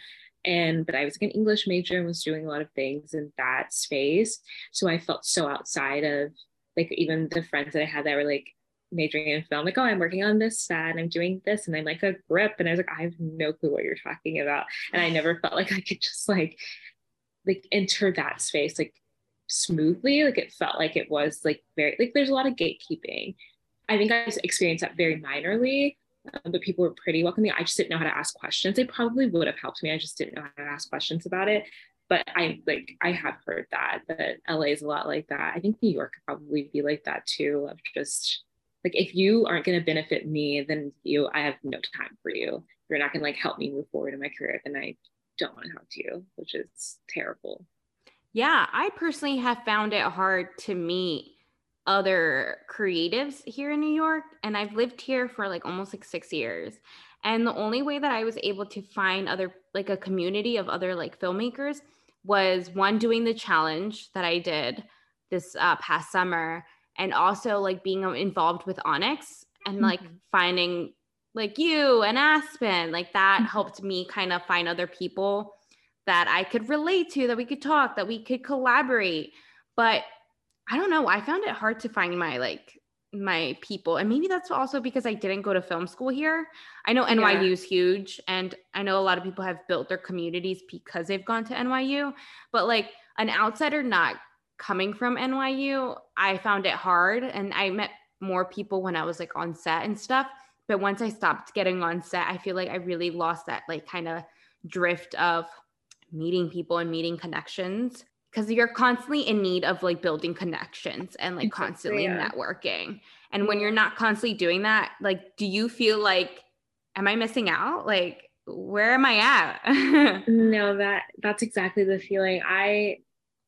And but I was like an English major and was doing a lot of things in that space. So I felt so outside of like even the friends that I had that were like majoring in film, like, oh, I'm working on this set and I'm doing this. And I'm like a grip. And I was like, I have no clue what you're talking about. And I never felt like I could just like like enter that space. Like smoothly. Like it felt like it was like very like there's a lot of gatekeeping. I think I experienced that very minorly, um, but people were pretty welcoming. I just didn't know how to ask questions. They probably would have helped me. I just didn't know how to ask questions about it. But I like I have heard that that LA is a lot like that. I think New York could probably be like that too. Of just like if you aren't going to benefit me, then you I have no time for you. You're not going to like help me move forward in my career. Then I don't want to talk to you, which is terrible. Yeah, I personally have found it hard to meet other creatives here in New York and I've lived here for like almost like 6 years. And the only way that I was able to find other like a community of other like filmmakers was one doing the challenge that I did this uh, past summer and also like being involved with Onyx and like mm-hmm. finding like you and Aspen like that mm-hmm. helped me kind of find other people that I could relate to, that we could talk, that we could collaborate. But I don't know, I found it hard to find my like my people. And maybe that's also because I didn't go to film school here. I know NYU yeah. is huge and I know a lot of people have built their communities because they've gone to NYU, but like an outsider not coming from NYU, I found it hard and I met more people when I was like on set and stuff. But once I stopped getting on set, I feel like I really lost that like kind of drift of meeting people and meeting connections because you're constantly in need of like building connections and like constantly yeah. networking. And when you're not constantly doing that, like, do you feel like, am I missing out? Like, where am I at? no, that that's exactly the feeling. I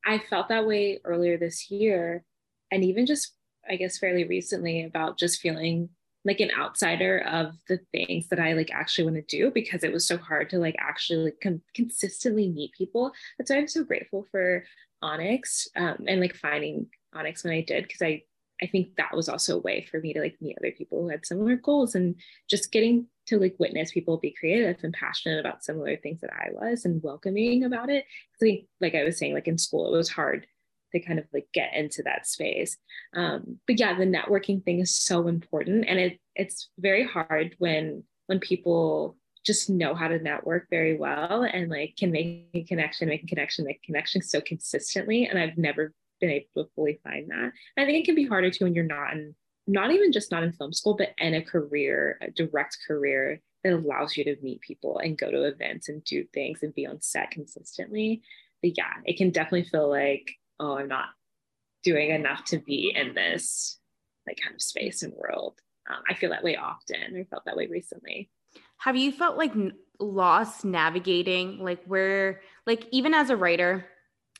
I felt that way earlier this year, and even just I guess fairly recently about just feeling like an outsider of the things that I like actually want to do because it was so hard to like actually like com- consistently meet people. That's why I'm so grateful for Onyx um, and like finding Onyx when I did because I I think that was also a way for me to like meet other people who had similar goals and just getting to like witness people be creative and passionate about similar things that I was and welcoming about it. I think like I was saying like in school it was hard to kind of like get into that space. Um, but yeah, the networking thing is so important, and it it's very hard when when people just know how to network very well and like can make a connection, make a connection, make a connection so consistently. And I've never been able to fully find that. And I think it can be harder too when you're not in not even just not in film school, but in a career, a direct career that allows you to meet people and go to events and do things and be on set consistently. But yeah, it can definitely feel like oh, I'm not doing enough to be in this like kind of space and world. Um, I feel that way often. I felt that way recently. Have you felt like lost navigating, like where, like even as a writer,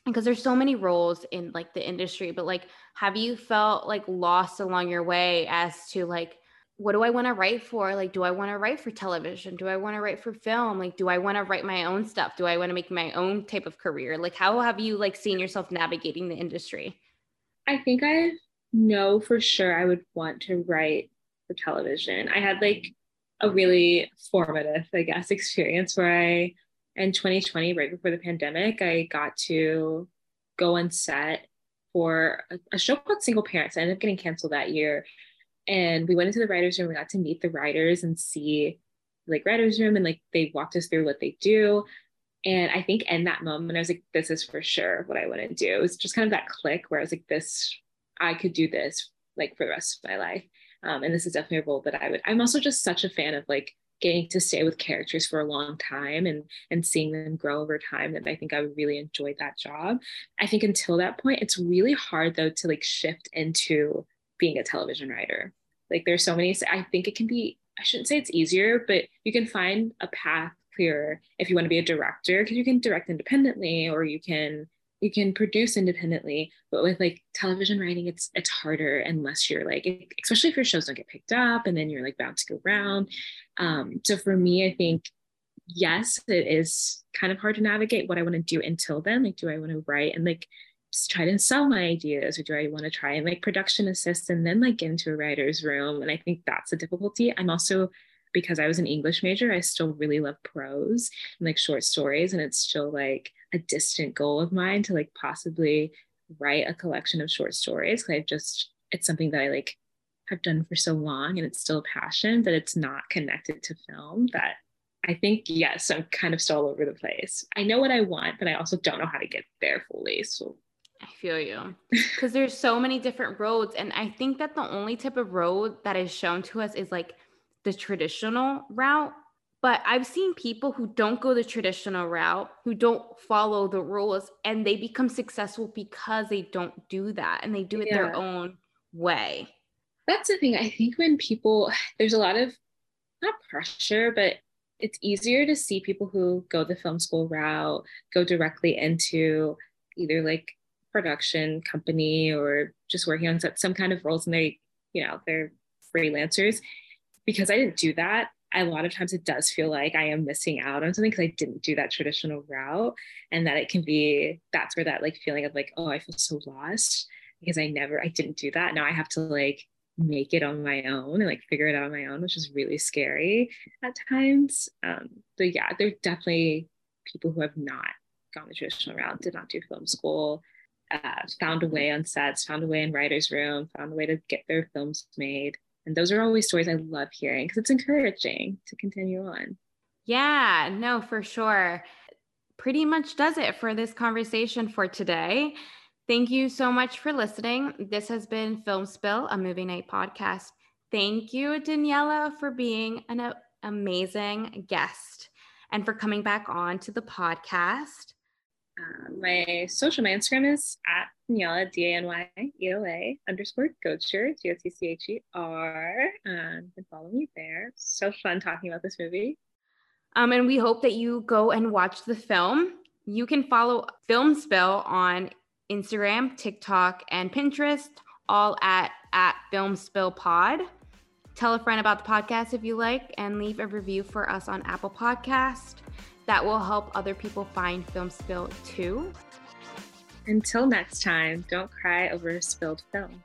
because there's so many roles in like the industry, but like have you felt like lost along your way as to like what do I want to write for? Like, do I want to write for television? Do I want to write for film? Like, do I want to write my own stuff? Do I want to make my own type of career? Like, how have you like seen yourself navigating the industry? I think I know for sure I would want to write for television. I had like a really formative, I guess, experience where I, in 2020, right before the pandemic, I got to go on set for a, a show called Single Parents. I ended up getting canceled that year and we went into the writers room we got to meet the writers and see like writers room and like they walked us through what they do. And i think in that moment i was like this is for sure what i want to do. It was just kind of that click where i was like this i could do this like for the rest of my life. Um, and this is definitely a role that i would i'm also just such a fan of like getting to stay with characters for a long time and and seeing them grow over time that i think i would really enjoy that job. I think until that point it's really hard though to like shift into being a television writer. Like there's so many, I think it can be, I shouldn't say it's easier, but you can find a path clearer if you want to be a director because you can direct independently or you can you can produce independently but with like television writing it's it's harder unless you're like especially if your shows don't get picked up and then you're like bound bouncing around. Um, so for me i think yes it is kind of hard to navigate what i want to do until then like do i want to write and like try to sell my ideas or do I want to try and like production assist and then like get into a writer's room? And I think that's a difficulty. I'm also because I was an English major, I still really love prose and like short stories. And it's still like a distant goal of mine to like possibly write a collection of short stories. Cause I just, it's something that I like have done for so long and it's still a passion, but it's not connected to film that I think, yes, I'm kind of still all over the place. I know what I want, but I also don't know how to get there fully. So I feel you. Because there's so many different roads. And I think that the only type of road that is shown to us is like the traditional route. But I've seen people who don't go the traditional route, who don't follow the rules, and they become successful because they don't do that and they do it yeah. their own way. That's the thing. I think when people, there's a lot of not pressure, but it's easier to see people who go the film school route, go directly into either like production company or just working on some kind of roles and they you know they're freelancers. Because i didn't do that a lot of times it does feel like i am missing out on something because i didn't do that traditional route and that it can be that's where that like feeling of like oh i feel so lost because i never i didn't do that. Now i have to like make it on my own and like figure it out on my own which is really scary at times. Um but yeah there're definitely people who have not gone the traditional route did not do film school uh, found a way on sets, found a way in writer's room, found a way to get their films made. And those are always stories I love hearing because it's encouraging to continue on. Yeah, no, for sure. Pretty much does it for this conversation for today. Thank you so much for listening. This has been Film Spill, a movie night podcast. Thank you, Danyela, for being an amazing guest and for coming back on to the podcast. Uh, my social, my Instagram is at Danyela, D A N Y E L A underscore Gottcher, G O T C H E R. Um, and follow me there. So fun talking about this movie. Um, and we hope that you go and watch the film. You can follow Film Spill on Instagram, TikTok, and Pinterest, all at at Film Spill Pod. Tell a friend about the podcast if you like, and leave a review for us on Apple Podcast that will help other people find Film Spill too. Until next time, don't cry over spilled film.